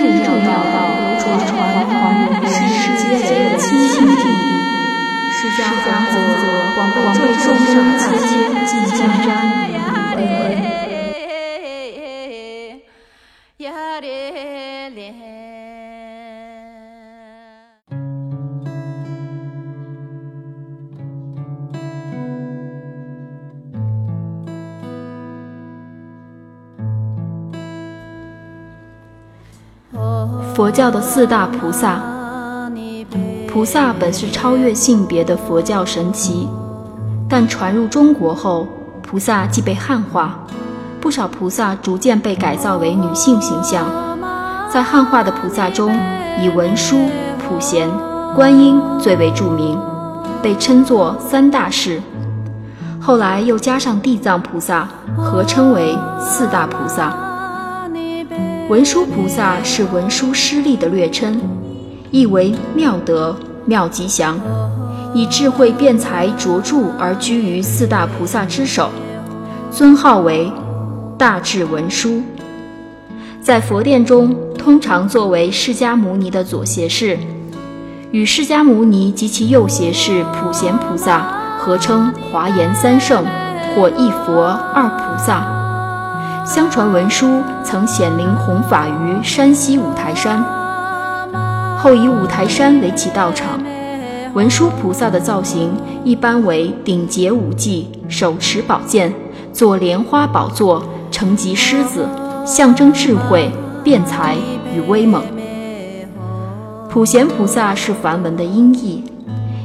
助妙道流传寰宇世世间的清净地，释迦法则广被众生皆尽尽瞻礼佛教的四大菩萨，菩萨本是超越性别的佛教神奇，但传入中国后，菩萨即被汉化，不少菩萨逐渐被改造为女性形象。在汉化的菩萨中，以文殊、普贤、观音最为著名，被称作三大士。后来又加上地藏菩萨，合称为四大菩萨。文殊菩萨是文殊师利的略称，意为妙德、妙吉祥，以智慧辩才卓著而居于四大菩萨之首，尊号为大智文殊。在佛殿中，通常作为释迦牟尼的左胁侍，与释迦牟尼及其右胁侍普贤菩萨合称华严三圣或一佛二菩萨。相传文殊曾显灵弘法于山西五台山，后以五台山为其道场。文殊菩萨的造型一般为顶结五髻，手持宝剑，坐莲花宝座，乘及狮子，象征智慧、辩才与威猛。普贤菩萨是梵文的音译，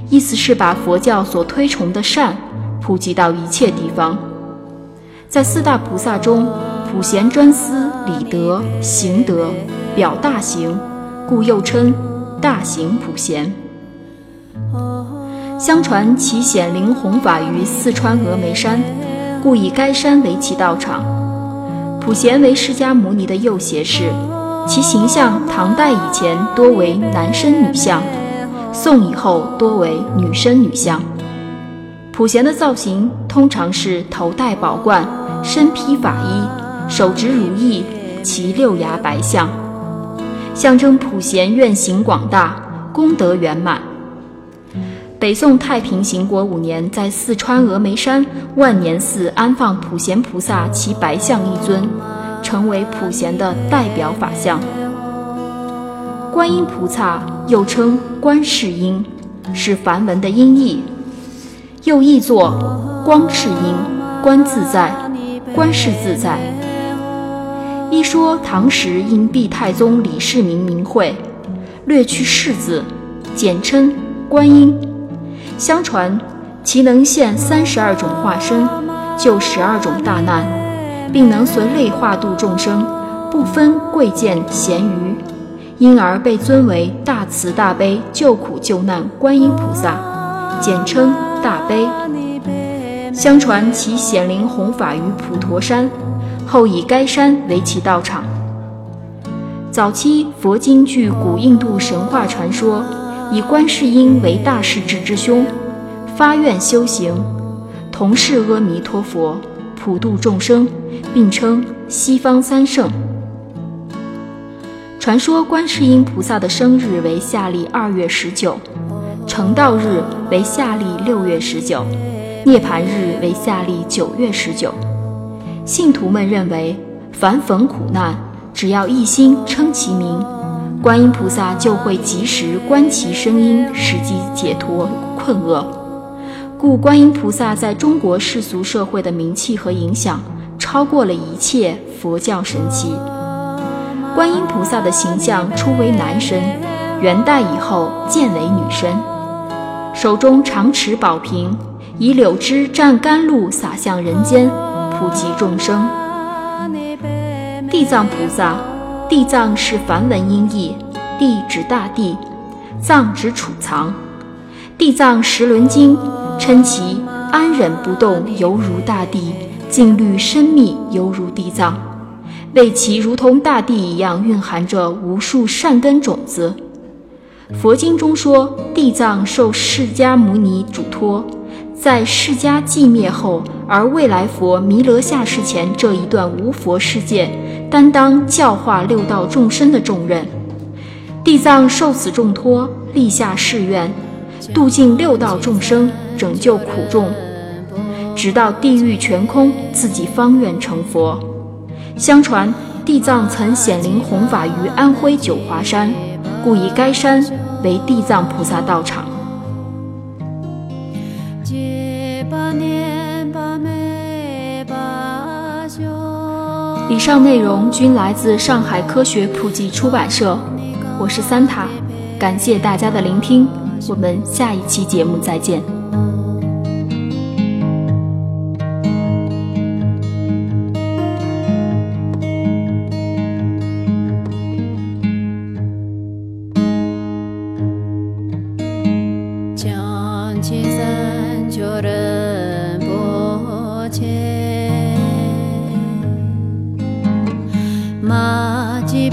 意思是把佛教所推崇的善普及到一切地方。在四大菩萨中，普贤专司理德行德，表大行，故又称大行普贤。相传其显灵弘法于四川峨眉山，故以该山为其道场。普贤为释迦牟尼的右胁侍，其形象唐代以前多为男身女相，宋以后多为女身女相。普贤的造型通常是头戴宝冠，身披法衣。手执如意，其六牙白象，象征普贤愿行广大，功德圆满。北宋太平行国五年，在四川峨眉山万年寺安放普贤菩萨其白象一尊，成为普贤的代表法相。观音菩萨又称观世音，是梵文的音译，又译作光世音、观自在、观世自在。一说唐时因毕太宗李世民名讳，略去世字，简称观音。相传其能现三十二种化身，救十二种大难，并能随类化度众生，不分贵贱贤愚，因而被尊为大慈大悲救苦救难观音菩萨，简称大悲。相传其显灵弘法于普陀山。后以该山为其道场。早期佛经据古印度神话传说，以观世音为大势至之兄，发愿修行，同是阿弥陀佛，普度众生，并称西方三圣。传说观世音菩萨的生日为夏历二月十九，成道日为夏历六月十九，涅盘日为夏历九月十九。信徒们认为，凡逢苦难，只要一心称其名，观音菩萨就会及时观其声音，使其解脱困厄。故观音菩萨在中国世俗社会的名气和影响，超过了一切佛教神奇。观音菩萨的形象初为男身，元代以后渐为女身，手中常持宝瓶，以柳枝蘸甘露洒向人间。普及众生。地藏菩萨，地藏是梵文音译，地指大地，藏指储藏。地藏十轮经称其安忍不动，犹如大地；静虑深密，犹如地藏。为其如同大地一样，蕴含着无数善根种子。佛经中说，地藏受释迦牟尼嘱托。在释迦寂灭后，而未来佛弥勒下世前这一段无佛世界，担当教化六道众生的重任。地藏受此重托，立下誓愿，度尽六道众生，拯救苦众，直到地狱全空，自己方愿成佛。相传地藏曾显灵弘法于安徽九华山，故以该山为地藏菩萨道场。以上内容均来自上海科学普及出版社。我是三塔，感谢大家的聆听，我们下一期节目再见。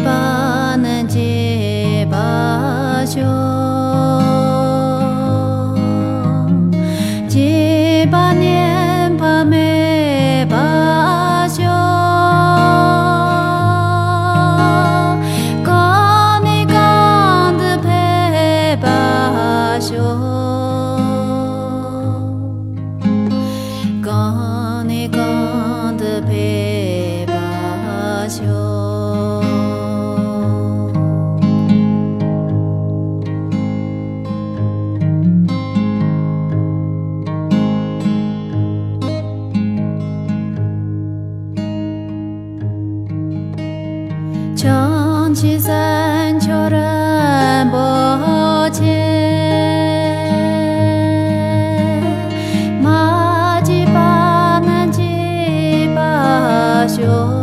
吧。刚你刚的陪。